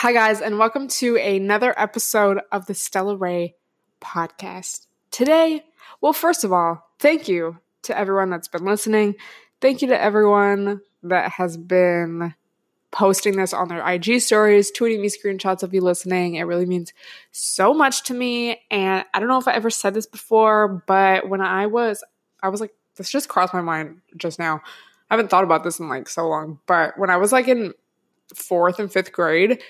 Hi, guys, and welcome to another episode of the Stella Rae podcast. Today, well, first of all, thank you to everyone that's been listening. Thank you to everyone that has been posting this on their IG stories, tweeting me screenshots of you listening. It really means so much to me. And I don't know if I ever said this before, but when I was, I was like, this just crossed my mind just now. I haven't thought about this in like so long, but when I was like in fourth and fifth grade,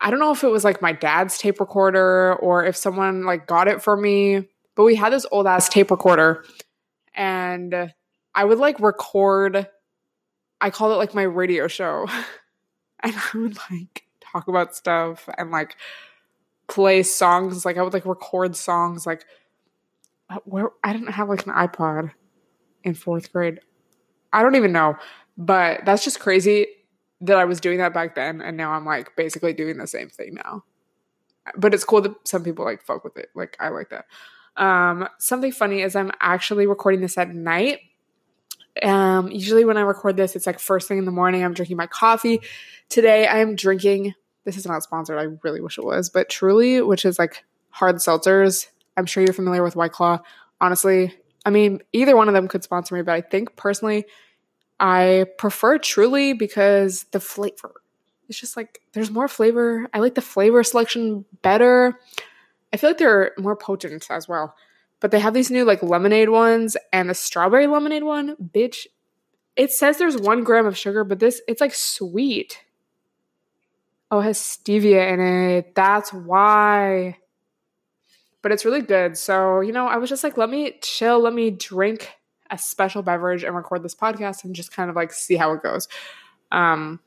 I don't know if it was like my dad's tape recorder or if someone like got it for me, but we had this old ass tape recorder and I would like record, I called it like my radio show. and I would like talk about stuff and like play songs. Like I would like record songs. Like uh, where I didn't have like an iPod in fourth grade. I don't even know, but that's just crazy that I was doing that back then, and now I'm like basically doing the same thing now. But it's cool that some people like fuck with it. Like I like that. Um, something funny is I'm actually recording this at night. Um, usually when I record this, it's like first thing in the morning. I'm drinking my coffee. Today I am drinking. This is not sponsored. I really wish it was, but Truly, which is like hard seltzers. I'm sure you're familiar with White Claw. Honestly, I mean, either one of them could sponsor me, but I think personally, I prefer Truly because the flavor. It's just like there's more flavor. I like the flavor selection better. I feel like they're more potent as well. But they have these new like lemonade ones and the strawberry lemonade one, bitch. It says there's one gram of sugar, but this it's like sweet. Oh, it has stevia in it. That's why. But it's really good. So, you know, I was just like, let me chill, let me drink a special beverage and record this podcast and just kind of like see how it goes. Um,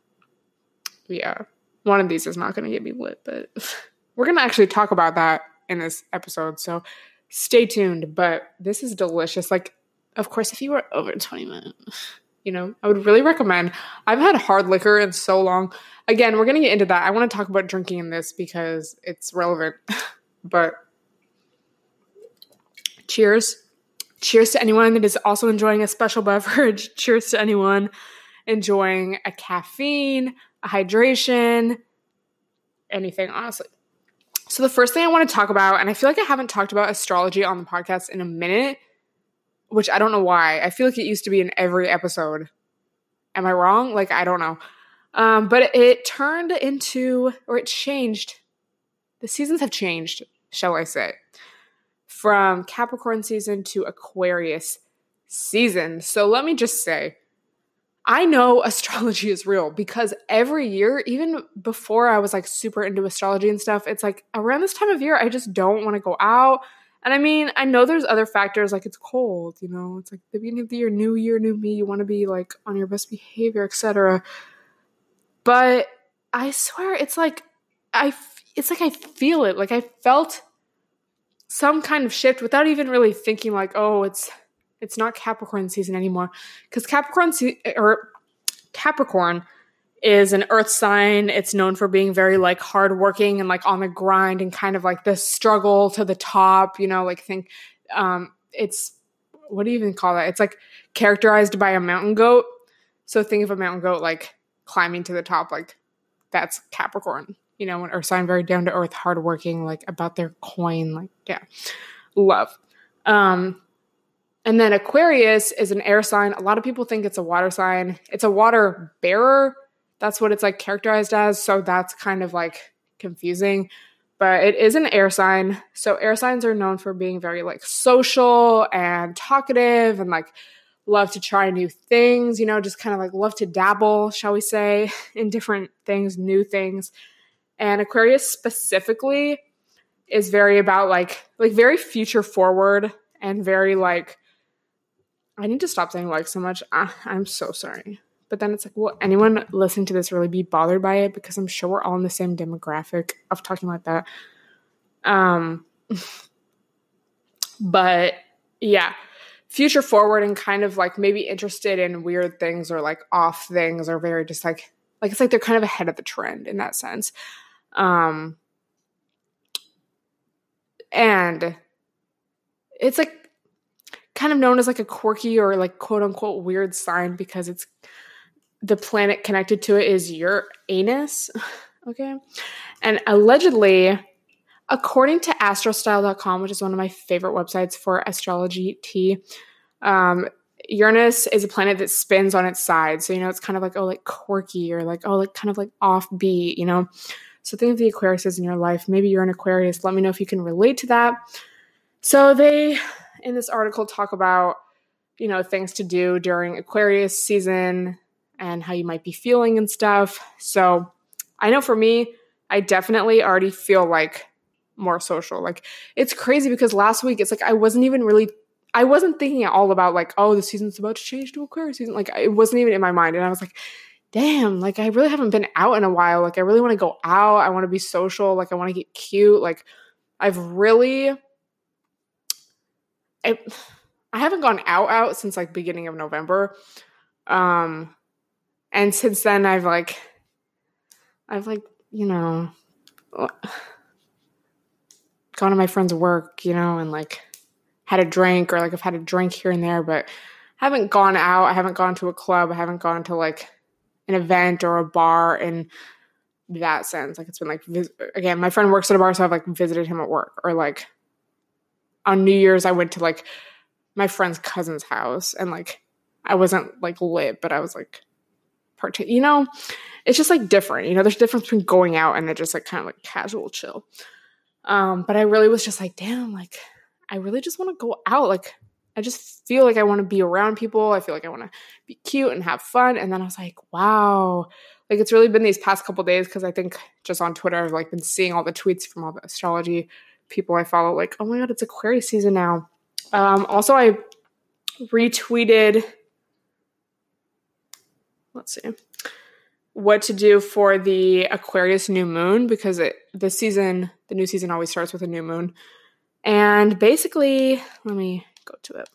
yeah, one of these is not going to get me lit, but we're going to actually talk about that in this episode. So stay tuned. But this is delicious. Like, of course, if you were over 20 minutes, you know, I would really recommend. I've had hard liquor in so long. Again, we're going to get into that. I want to talk about drinking in this because it's relevant. but cheers Cheers to anyone that is also enjoying a special beverage. Cheers to anyone enjoying a caffeine, a hydration, anything, honestly. So, the first thing I want to talk about, and I feel like I haven't talked about astrology on the podcast in a minute, which I don't know why. I feel like it used to be in every episode. Am I wrong? Like, I don't know. Um, but it turned into, or it changed. The seasons have changed, shall I say from Capricorn season to Aquarius season. So let me just say, I know astrology is real because every year, even before I was like super into astrology and stuff, it's like around this time of year, I just don't want to go out. And I mean, I know there's other factors like it's cold, you know, it's like the beginning of the year, new year, new me, you want to be like on your best behavior, etc. But I swear it's like I it's like I feel it. Like I felt some kind of shift without even really thinking like, oh, it's it's not Capricorn season anymore because Capricorn se- or Capricorn is an earth sign. It's known for being very like hardworking and like on the grind and kind of like the struggle to the top, you know, like think um it's what do you even call that? It's like characterized by a mountain goat. So think of a mountain goat like climbing to the top, like that's Capricorn you know, or sign very down to earth, hardworking, like about their coin, like yeah, love. Um, and then Aquarius is an air sign. A lot of people think it's a water sign. It's a water bearer. That's what it's like characterized as. So that's kind of like confusing. But it is an air sign. So air signs are known for being very like social and talkative and like love to try new things, you know, just kind of like love to dabble, shall we say, in different things, new things. And Aquarius specifically is very about like like very future forward and very like I need to stop saying like so much. Ah, I'm so sorry. But then it's like, will anyone listening to this really be bothered by it? Because I'm sure we're all in the same demographic of talking like that. Um, but yeah, future forward and kind of like maybe interested in weird things or like off things or very just like like it's like they're kind of ahead of the trend in that sense. Um, and it's like kind of known as like a quirky or like quote unquote weird sign because it's the planet connected to it is your anus. Okay. And allegedly, according to astrostyle.com, which is one of my favorite websites for astrology tea, um, Uranus is a planet that spins on its side. So, you know, it's kind of like, oh, like quirky or like, oh, like kind of like offbeat, you know? So think of the Aquariuses in your life. Maybe you're an Aquarius. Let me know if you can relate to that. So they, in this article, talk about, you know, things to do during Aquarius season and how you might be feeling and stuff. So I know for me, I definitely already feel like more social. Like it's crazy because last week it's like I wasn't even really I wasn't thinking at all about like, oh, the season's about to change to Aquarius season. Like it wasn't even in my mind. And I was like, damn, like I really haven't been out in a while. Like I really want to go out. I want to be social. Like I want to get cute. Like I've really I, I haven't gone out out since like beginning of November. Um and since then I've like I've like, you know, gone to my friend's work, you know, and like had a drink or like I've had a drink here and there, but I haven't gone out. I haven't gone to a club. I haven't gone to like an event or a bar in that sense. Like it's been like vis- again, my friend works at a bar, so I've like visited him at work, or like on New Year's I went to like my friend's cousin's house, and like I wasn't like lit, but I was like part. You know, it's just like different. You know, there's a difference between going out and then just like kind of like casual chill. Um, but I really was just like, damn, like I really just want to go out. Like I just feel like I want to be around people. I feel like I want to be cute and have fun. And then I was like, wow. Like it's really been these past couple days because I think just on Twitter I've like been seeing all the tweets from all the astrology people I follow, like, oh my god, it's Aquarius season now. Um, also I retweeted let's see what to do for the Aquarius new moon because it the season the new season always starts with a new moon. And basically, let me go to it.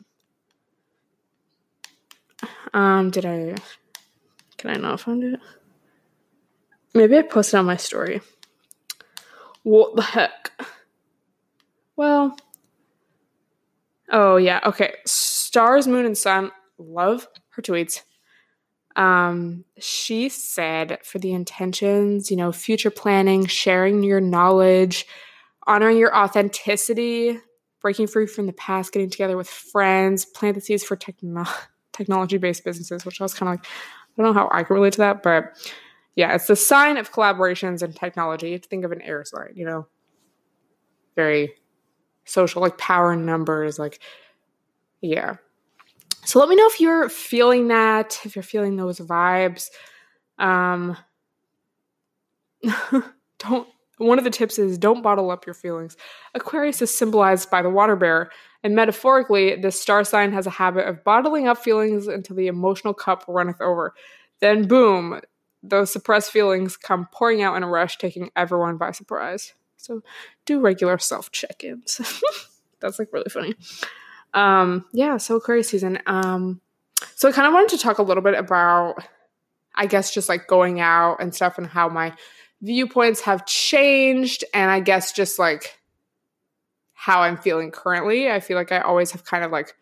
Um, did I? Can I not find it? Maybe I posted on my story. What the heck? Well, oh yeah, okay. Stars, Moon, and Sun. Love her tweets. Um, she said for the intentions, you know, future planning, sharing your knowledge, honoring your authenticity, breaking free from the past, getting together with friends, plant the seeds for techno- technology based businesses, which I was kind of like, I don't know how I can relate to that, but yeah, it's the sign of collaborations and technology. You have to think of an air sign, you know, very social, like power in numbers, like, yeah. So let me know if you're feeling that, if you're feeling those vibes. Um, don't one of the tips is don't bottle up your feelings. Aquarius is symbolized by the water bear, and metaphorically, this star sign has a habit of bottling up feelings until the emotional cup runneth over. Then, boom, those suppressed feelings come pouring out in a rush, taking everyone by surprise. So, do regular self check ins. That's like really funny. Um, yeah, so Aquarius season. Um, so, I kind of wanted to talk a little bit about, I guess, just like going out and stuff and how my viewpoints have changed and I guess just like how I'm feeling currently. I feel like I always have kind of like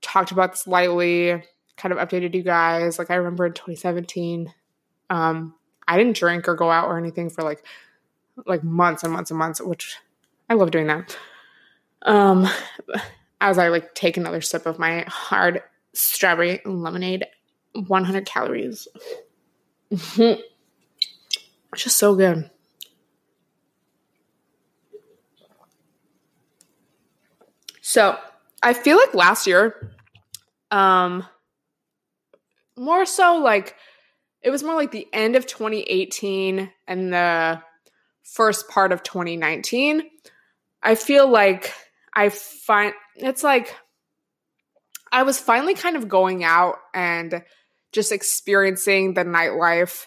talked about this lightly, kind of updated you guys. Like I remember in 2017, um, I didn't drink or go out or anything for like like months and months and months, which I love doing that. Um, as I like take another sip of my hard strawberry lemonade, 100 calories. It's just so good. So I feel like last year, um, more so like it was more like the end of 2018 and the first part of 2019. I feel like I find it's like I was finally kind of going out and just experiencing the nightlife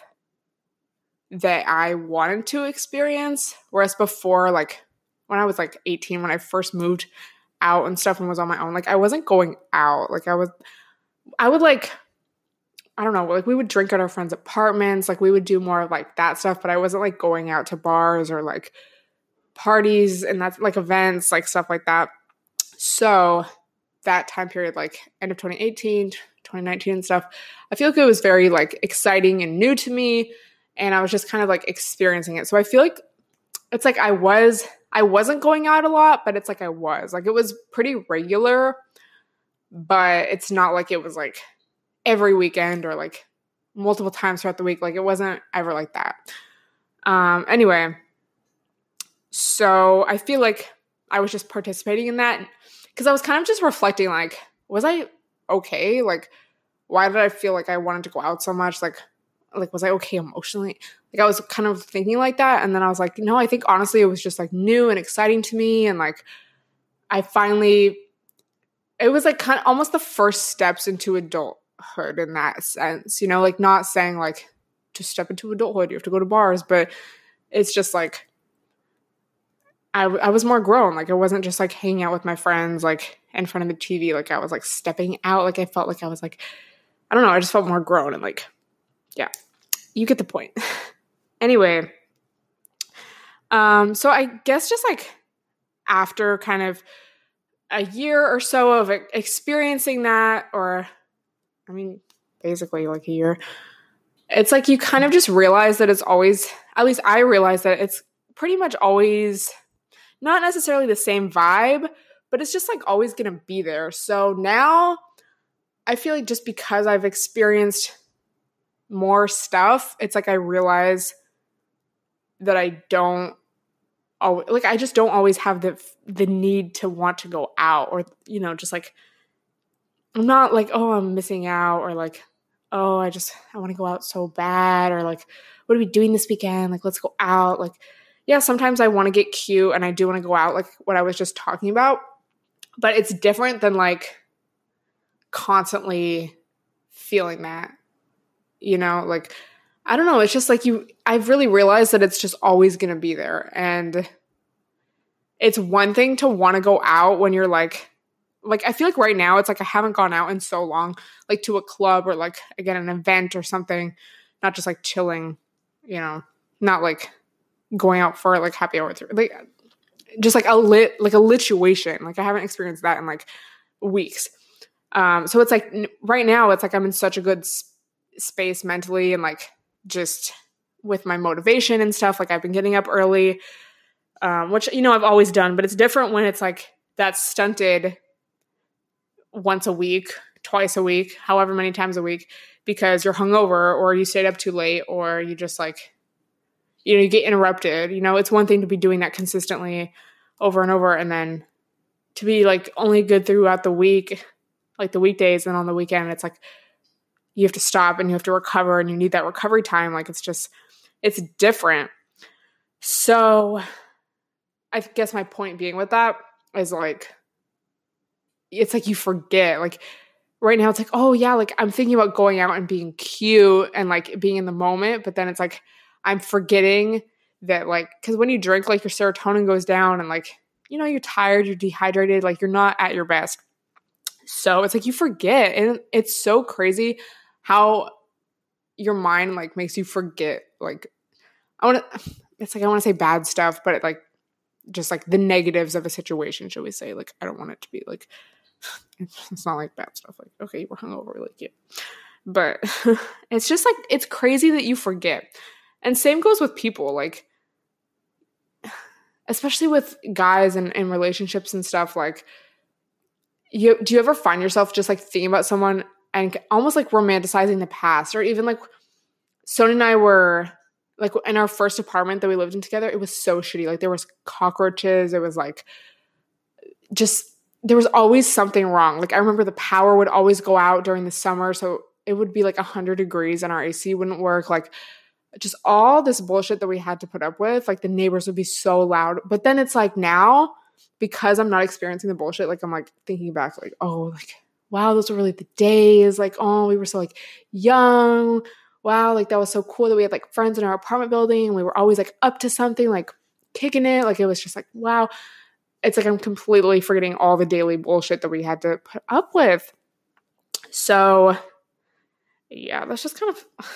that I wanted to experience. Whereas before, like when I was like 18, when I first moved out and stuff and was on my own, like I wasn't going out. Like I was, I would like, I don't know, like we would drink at our friends' apartments. Like we would do more of like that stuff, but I wasn't like going out to bars or like parties and that's like events, like stuff like that. So that time period, like end of 2018, 2019 and stuff, I feel like it was very like exciting and new to me and I was just kind of like experiencing it. So I feel like it's like I was I wasn't going out a lot, but it's like I was. Like it was pretty regular, but it's not like it was like every weekend or like multiple times throughout the week. Like it wasn't ever like that. Um anyway, so I feel like I was just participating in that because I was kind of just reflecting like was I okay? Like why did I feel like I wanted to go out so much? Like like was I okay emotionally? Like I was kind of thinking like that and then I was like, no, I think honestly it was just like new and exciting to me and like I finally it was like kind of almost the first steps into adulthood in that sense, you know, like not saying like to step into adulthood you have to go to bars, but it's just like I, I was more grown. Like I wasn't just like hanging out with my friends like in front of the TV. Like I was like stepping out. Like I felt like I was like I don't know. I just felt more grown and like yeah, you get the point. anyway, um, so I guess just like after kind of a year or so of experiencing that, or I mean, basically like a year, it's like you kind of just realize that it's always, at least I realize that it's pretty much always not necessarily the same vibe, but it's just like always to be there. So now I feel like just because I've experienced more stuff, it's like I realize that I don't always, like I just don't always have the the need to want to go out or you know just like I'm not like oh I'm missing out or like oh I just I want to go out so bad or like what are we doing this weekend? Like let's go out. Like yeah sometimes I want to get cute and I do want to go out like what I was just talking about but it's different than like constantly feeling that you know like i don't know it's just like you i've really realized that it's just always going to be there. And it's one thing to want to go out when you're like like i feel like right now it's like i haven't gone out in so long like to a club or like again an event or something not just like chilling you know not like going out for like happy hour through like just like a lit like a lituation like i haven't experienced that in like weeks. Um so it's like right now it's like i'm in such a good space mentally and like just with my motivation and stuff. Like I've been getting up early, um, which you know I've always done, but it's different when it's like that's stunted once a week, twice a week, however many times a week, because you're hungover or you stayed up too late or you just like you know you get interrupted. You know, it's one thing to be doing that consistently over and over, and then to be like only good throughout the week, like the weekdays, and on the weekend it's like you have to stop and you have to recover and you need that recovery time. Like it's just it's different. So i guess my point being with that is like it's like you forget like right now it's like oh yeah like i'm thinking about going out and being cute and like being in the moment but then it's like i'm forgetting that like because when you drink like your serotonin goes down and like you know you're tired you're dehydrated like you're not at your best. So it's like you forget and it's so crazy how your mind like makes you forget like I want to it's like I want to say bad stuff but it like just like the negatives of a situation should we say. Like I don't want it to be like it's not like bad stuff like okay you were hungover like yeah. But it's just like it's crazy that you forget. And same goes with people like especially with guys and, and relationships and stuff like you do you ever find yourself just like thinking about someone and almost like romanticizing the past or even like Sony and I were like in our first apartment that we lived in together, it was so shitty. Like there was cockroaches, it was like just there was always something wrong. Like I remember the power would always go out during the summer, so it would be like 100 degrees and our AC wouldn't work. Like just all this bullshit that we had to put up with. Like the neighbors would be so loud. But then it's like now because I'm not experiencing the bullshit, like I'm like thinking back like, oh, like wow, those were really the days. Like, oh, we were so like young. Wow, like that was so cool that we had like friends in our apartment building and we were always like up to something, like kicking it. Like it was just like, wow. It's like I'm completely forgetting all the daily bullshit that we had to put up with. So, yeah, that's just kind of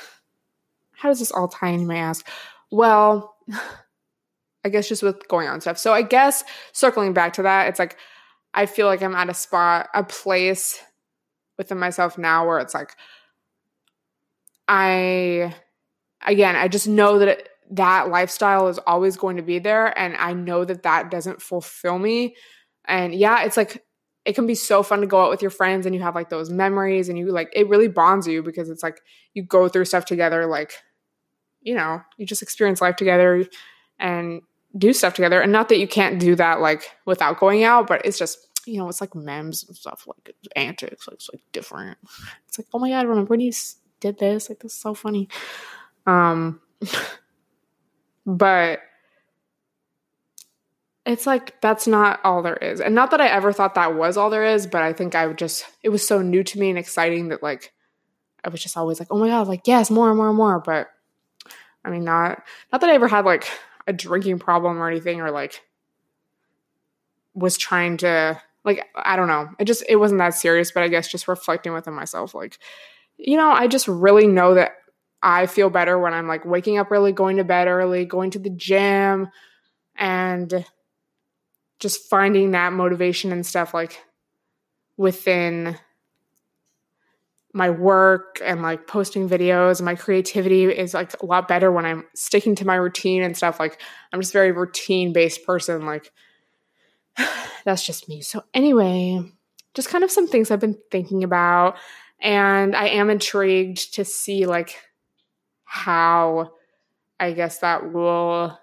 how does this all tie in, you may ask? Well, I guess just with going on stuff. So I guess circling back to that, it's like I feel like I'm at a spot, a place within myself now where it's like I again, I just know that it, that lifestyle is always going to be there. And I know that that doesn't fulfill me. And yeah, it's like, it can be so fun to go out with your friends and you have like those memories and you like, it really bonds you because it's like you go through stuff together. Like, you know, you just experience life together and do stuff together. And not that you can't do that like without going out, but it's just, you know, it's like memes and stuff, like antics, like it's like different. It's like, oh my god, remember when you did this? Like this is so funny. Um but it's like that's not all there is. And not that I ever thought that was all there is, but I think I just it was so new to me and exciting that like I was just always like, oh my god, like yes, more and more and more. But I mean not not that I ever had like a drinking problem or anything or like was trying to like I don't know. It just it wasn't that serious, but I guess just reflecting within myself like you know, I just really know that I feel better when I'm like waking up early, going to bed early, going to the gym and just finding that motivation and stuff like within my work and like posting videos. My creativity is like a lot better when I'm sticking to my routine and stuff. Like I'm just very routine based person. Like that's just me. So, anyway, just kind of some things I've been thinking about. And I am intrigued to see, like, how I guess that will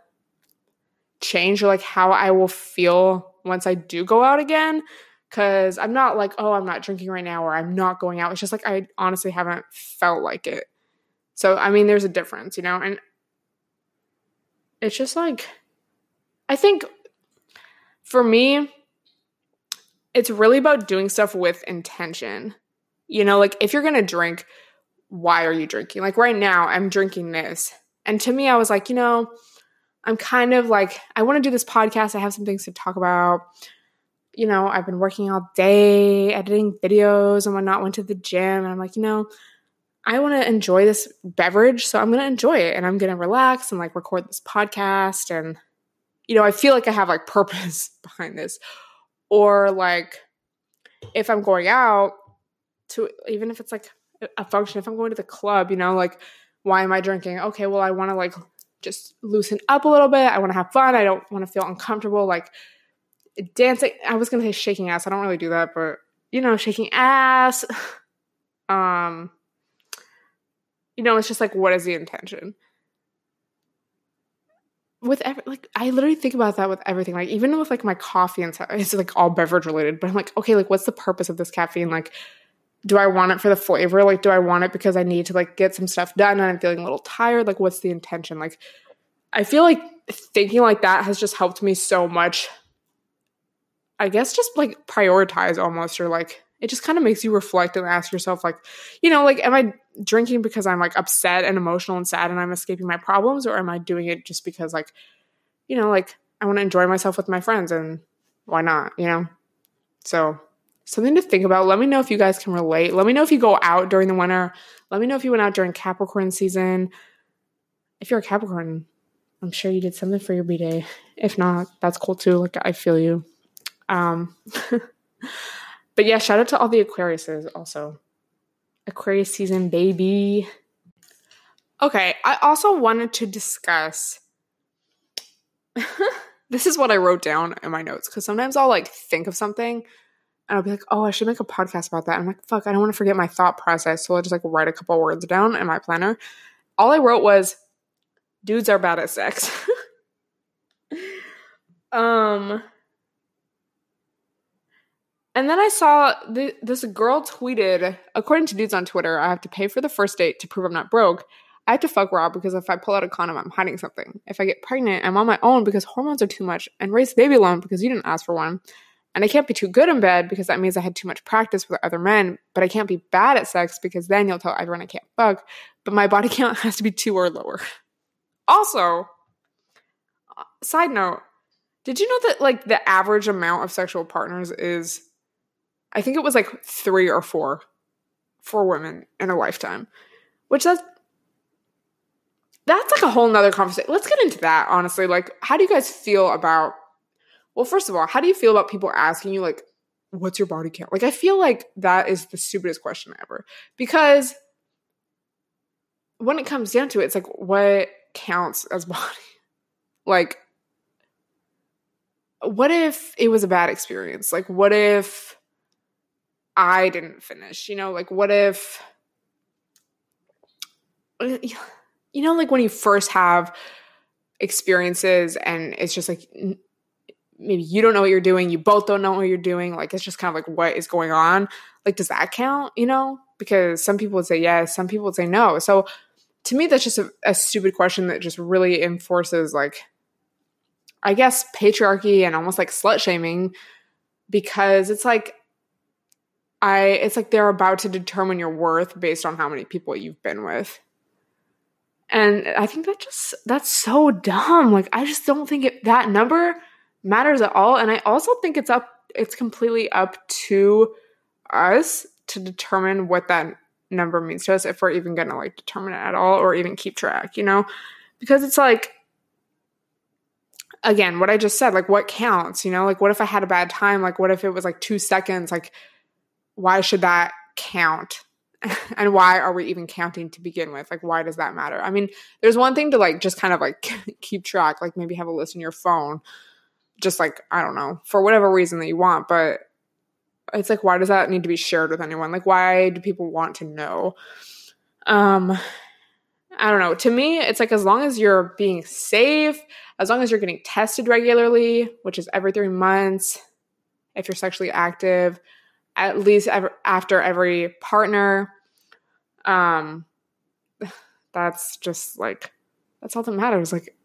change or like how I will feel once I do go out again. Cause I'm not like, oh, I'm not drinking right now or I'm not going out. It's just like I honestly haven't felt like it. So, I mean, there's a difference, you know? And it's just like, I think for me, it's really about doing stuff with intention. You know, like if you're going to drink, why are you drinking? Like right now, I'm drinking this. And to me, I was like, you know, I'm kind of like, I want to do this podcast. I have some things to talk about. You know, I've been working all day, editing videos and whatnot, went to the gym. And I'm like, you know, I want to enjoy this beverage. So I'm going to enjoy it and I'm going to relax and like record this podcast. And, you know, I feel like I have like purpose behind this or like if I'm going out to even if it's like a function, if I'm going to the club, you know, like why am I drinking? Okay, well I want to like just loosen up a little bit. I want to have fun. I don't want to feel uncomfortable like dancing. I was going to say shaking ass. I don't really do that, but you know, shaking ass um you know, it's just like what is the intention? With every, like I literally think about that with everything. Like even with like my coffee and stuff, it's like all beverage related. But I'm like, okay, like what's the purpose of this caffeine? Like, do I want it for the flavor? Like, do I want it because I need to like get some stuff done and I'm feeling a little tired? Like, what's the intention? Like, I feel like thinking like that has just helped me so much. I guess just like prioritize almost or like it just kind of makes you reflect and ask yourself like you know like am i drinking because i'm like upset and emotional and sad and i'm escaping my problems or am i doing it just because like you know like i want to enjoy myself with my friends and why not you know? So something to think about. Let me know if you guys can relate. Let me know if you go out during the winter. Let me know if you went out during capricorn season. If you're a capricorn i'm sure you did something for your b-day. If not that's cool too. Like i feel you. Um But yeah, shout out to all the Aquariuses also. Aquarius season, baby. Okay, I also wanted to discuss. this is what I wrote down in my notes because sometimes I'll like think of something and I'll be like, oh, I should make a podcast about that. I'm like, fuck, I don't want to forget my thought process. So I'll just like write a couple words down in my planner. All I wrote was, dudes are bad at sex. um, and then I saw the, this girl tweeted, according to dudes on Twitter, I have to pay for the first date to prove I'm not broke. I have to fuck Rob because if I pull out a condom, I'm hiding something. If I get pregnant, I'm on my own because hormones are too much, and raise baby alone because you didn't ask for one. And I can't be too good in bed because that means I had too much practice with other men, but I can't be bad at sex because then you'll tell everyone I can't fuck, but my body count has to be two or lower. Also, side note, did you know that like the average amount of sexual partners is I think it was like three or four for women in a lifetime, which that's that's like a whole nother conversation. Let's get into that, honestly. Like, how do you guys feel about well, first of all, how do you feel about people asking you like, what's your body count? Like, I feel like that is the stupidest question ever. Because when it comes down to it, it's like what counts as body? Like, what if it was a bad experience? Like, what if I didn't finish? You know, like, what if, you know, like when you first have experiences and it's just like maybe you don't know what you're doing, you both don't know what you're doing, like, it's just kind of like what is going on? Like, does that count? You know, because some people would say yes, some people would say no. So, to me, that's just a, a stupid question that just really enforces like I guess patriarchy and almost like slut shaming because it's like I it's like they're about to determine your worth based on how many people you've been with. And I think that just that's so dumb. Like I just don't think it, that number matters at all and I also think it's up it's completely up to us to determine what that number means to us if we're even going to like determine it at all or even keep track, you know? Because it's like again, what I just said, like what counts, you know? Like what if I had a bad time? Like what if it was like 2 seconds? Like why should that count? and why are we even counting to begin with? Like why does that matter? I mean, there's one thing to like just kind of like keep track, like maybe have a list in your phone just like I don't know, for whatever reason that you want, but it's like why does that need to be shared with anyone? Like why do people want to know? Um I don't know. To me, it's like as long as you're being safe, as long as you're getting tested regularly, which is every three months, if you're sexually active, at least ever, after every partner, um, that's just like, that's all that matters. Like,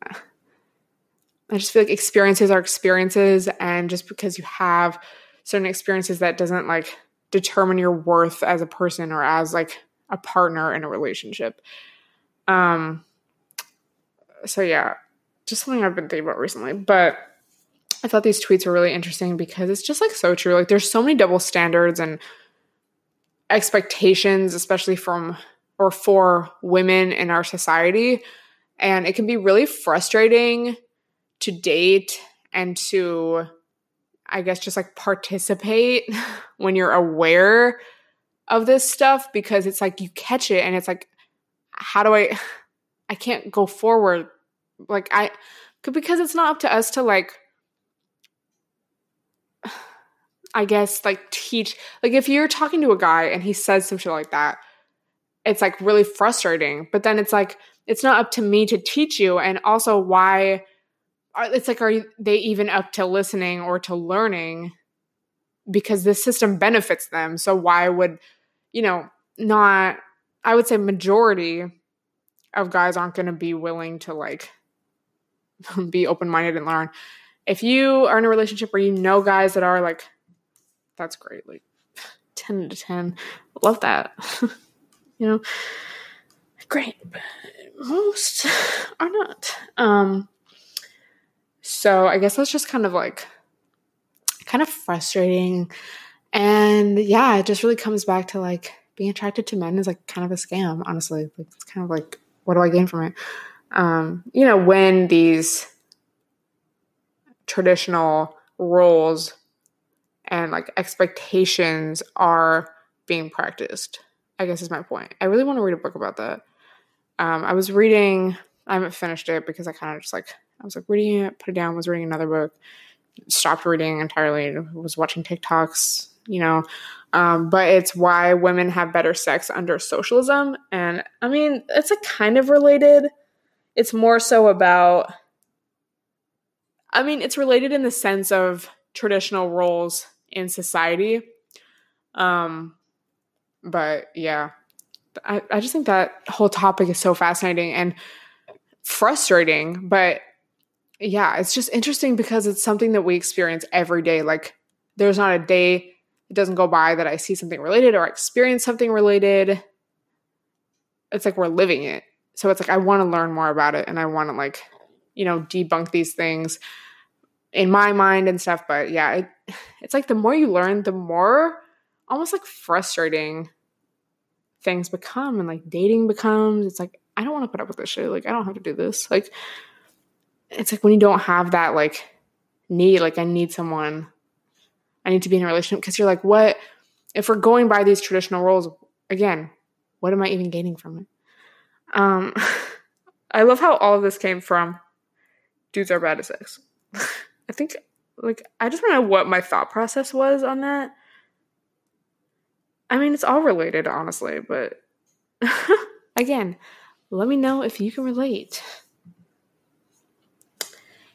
I just feel like experiences are experiences. And just because you have certain experiences, that doesn't like determine your worth as a person or as like a partner in a relationship. Um, so yeah, just something I've been thinking about recently. But I thought these tweets were really interesting because it's just like so true. Like there's so many double standards and expectations, especially from or for women in our society. And it can be really frustrating to date and to, I guess, just like participate when you're aware of this stuff because it's like you catch it and it's like, how do I, I can't go forward like I could because it's not up to us to like I guess like teach like if you're talking to a guy and he says some shit like that, it's like really frustrating. But then it's like it's not up to me to teach you, and also why uh, it's like are they even up to listening or to learning? Because this system benefits them, so why would you know not? I would say majority of guys aren't going to be willing to like be open minded and learn. If you are in a relationship where you know guys that are like, that's great, like 10 to 10, love that. you know, great, but most are not. Um, so I guess that's just kind of like, kind of frustrating. And yeah, it just really comes back to like being attracted to men is like kind of a scam, honestly. Like it's kind of like, what do I gain from it? um, you know, when these traditional roles and like expectations are being practiced. I guess is my point. I really want to read a book about that. Um, I was reading, I haven't finished it because I kind of just like, I was like reading it, put it down, was reading another book, stopped reading entirely, was watching TikToks, you know. Um, but it's why women have better sex under socialism. And I mean, it's a kind of related it's more so about, I mean, it's related in the sense of traditional roles in society. Um, but yeah, I, I just think that whole topic is so fascinating and frustrating. But yeah, it's just interesting because it's something that we experience every day. Like, there's not a day it doesn't go by that I see something related or experience something related. It's like we're living it so it's like I want to learn more about it and I want to like, you know, debunk these things in my mind and stuff. But yeah, it, it's like the more you learn, the more almost like frustrating things become and like dating becomes. It's like, I don't want to put up with this shit. Like, I don't have to do this. Like, it's like when you don't have that like need, like, I need someone, I need to be in a relationship because you're like, what if we're going by these traditional roles again? What am I even gaining from it? Um, I love how all of this came from dudes are bad at sex. I think, like, I just want to know what my thought process was on that. I mean, it's all related, honestly, but again, let me know if you can relate.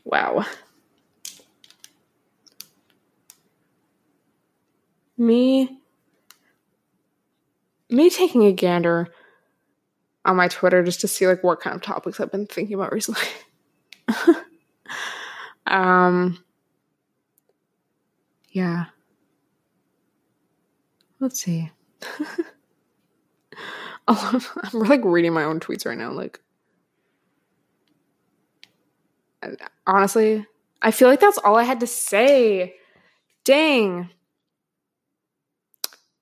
Wow. Me me taking a gander on my Twitter just to see like what kind of topics I've been thinking about recently. um yeah. Let's see. I'm like reading my own tweets right now. Like, honestly, I feel like that's all I had to say. Dang.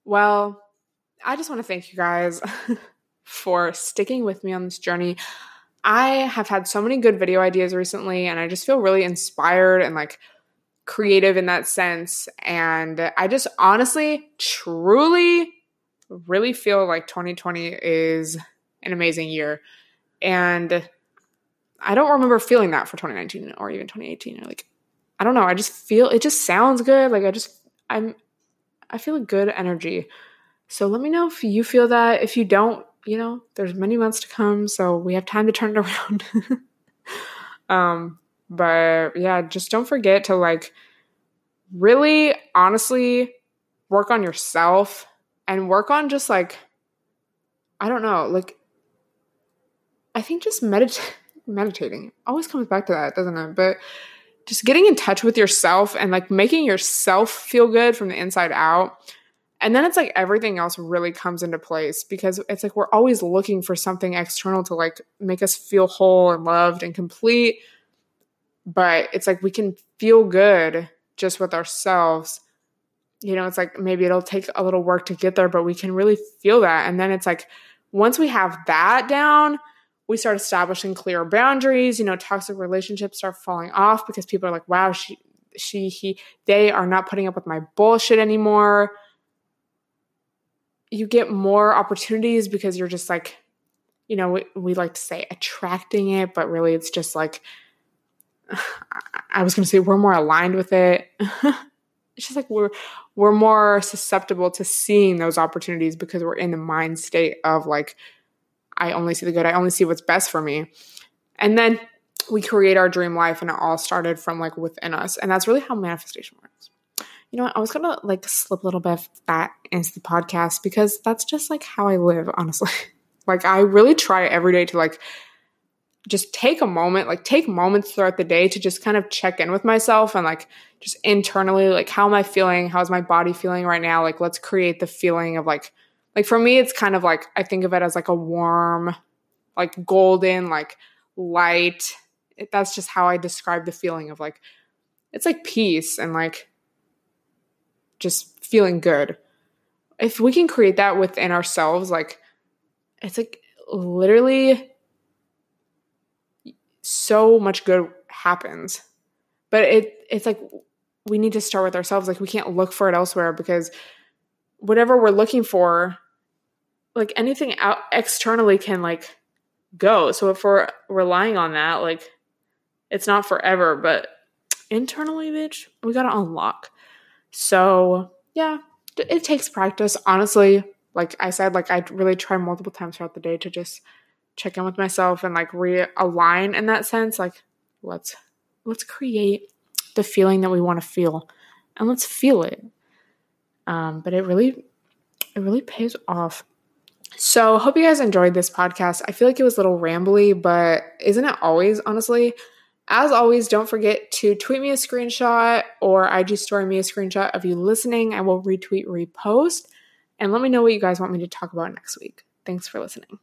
Well, I just want to thank you guys for sticking with me on this journey. I have had so many good video ideas recently, and I just feel really inspired and like creative in that sense. And I just honestly, truly, really feel like 2020 is an amazing year. And I don't remember feeling that for 2019 or even 2018. Or like, I don't know. I just feel it just sounds good. Like I just, I'm, I feel a good energy. So let me know if you feel that. If you don't, you know, there's many months to come. So we have time to turn it around. um, but yeah, just don't forget to like really honestly work on yourself and work on just like I don't know, like I think just medit meditating always comes back to that, doesn't it? But just getting in touch with yourself and like making yourself feel good from the inside out. And then it's like everything else really comes into place because it's like we're always looking for something external to like make us feel whole and loved and complete but it's like we can feel good just with ourselves. You know it's like maybe it'll take a little work to get there but we can really feel that. And then it's like once we have that down we start establishing clear boundaries. You know toxic relationships start falling off because people are like wow she she he they are not putting up with my bullshit anymore. You get more opportunities because you're just like you know we, we like to say attracting it but really it's just like I was going to say we're more aligned with it. it's just like we're we're more susceptible to seeing those opportunities because we're in the mind state of like I only see the good. I only see what's best for me. And then we create our dream life and it all started from like within us. And that's really how manifestation works. You know what? I was going to like slip a little bit of that into the podcast because that's just like how I live, honestly. like I really try every day to like just take a moment, like take moments throughout the day to just kind of check in with myself and like just internally, like how am I feeling? How's my body feeling right now? Like let's create the feeling of like, like for me, it's kind of like I think of it as like a warm, like golden, like light. It, that's just how I describe the feeling of like, it's like peace and like just feeling good. If we can create that within ourselves, like it's like literally so much good happens. But it it's like we need to start with ourselves. Like we can't look for it elsewhere because whatever we're looking for, like anything out externally can like go. So if we're relying on that, like it's not forever, but internally, bitch, we gotta unlock. So yeah, it takes practice. Honestly, like I said, like I really try multiple times throughout the day to just check in with myself and like realign in that sense like let's let's create the feeling that we want to feel and let's feel it. Um, but it really it really pays off. So hope you guys enjoyed this podcast. I feel like it was a little rambly but isn't it always honestly? As always don't forget to tweet me a screenshot or ig story me a screenshot of you listening. I will retweet repost and let me know what you guys want me to talk about next week. Thanks for listening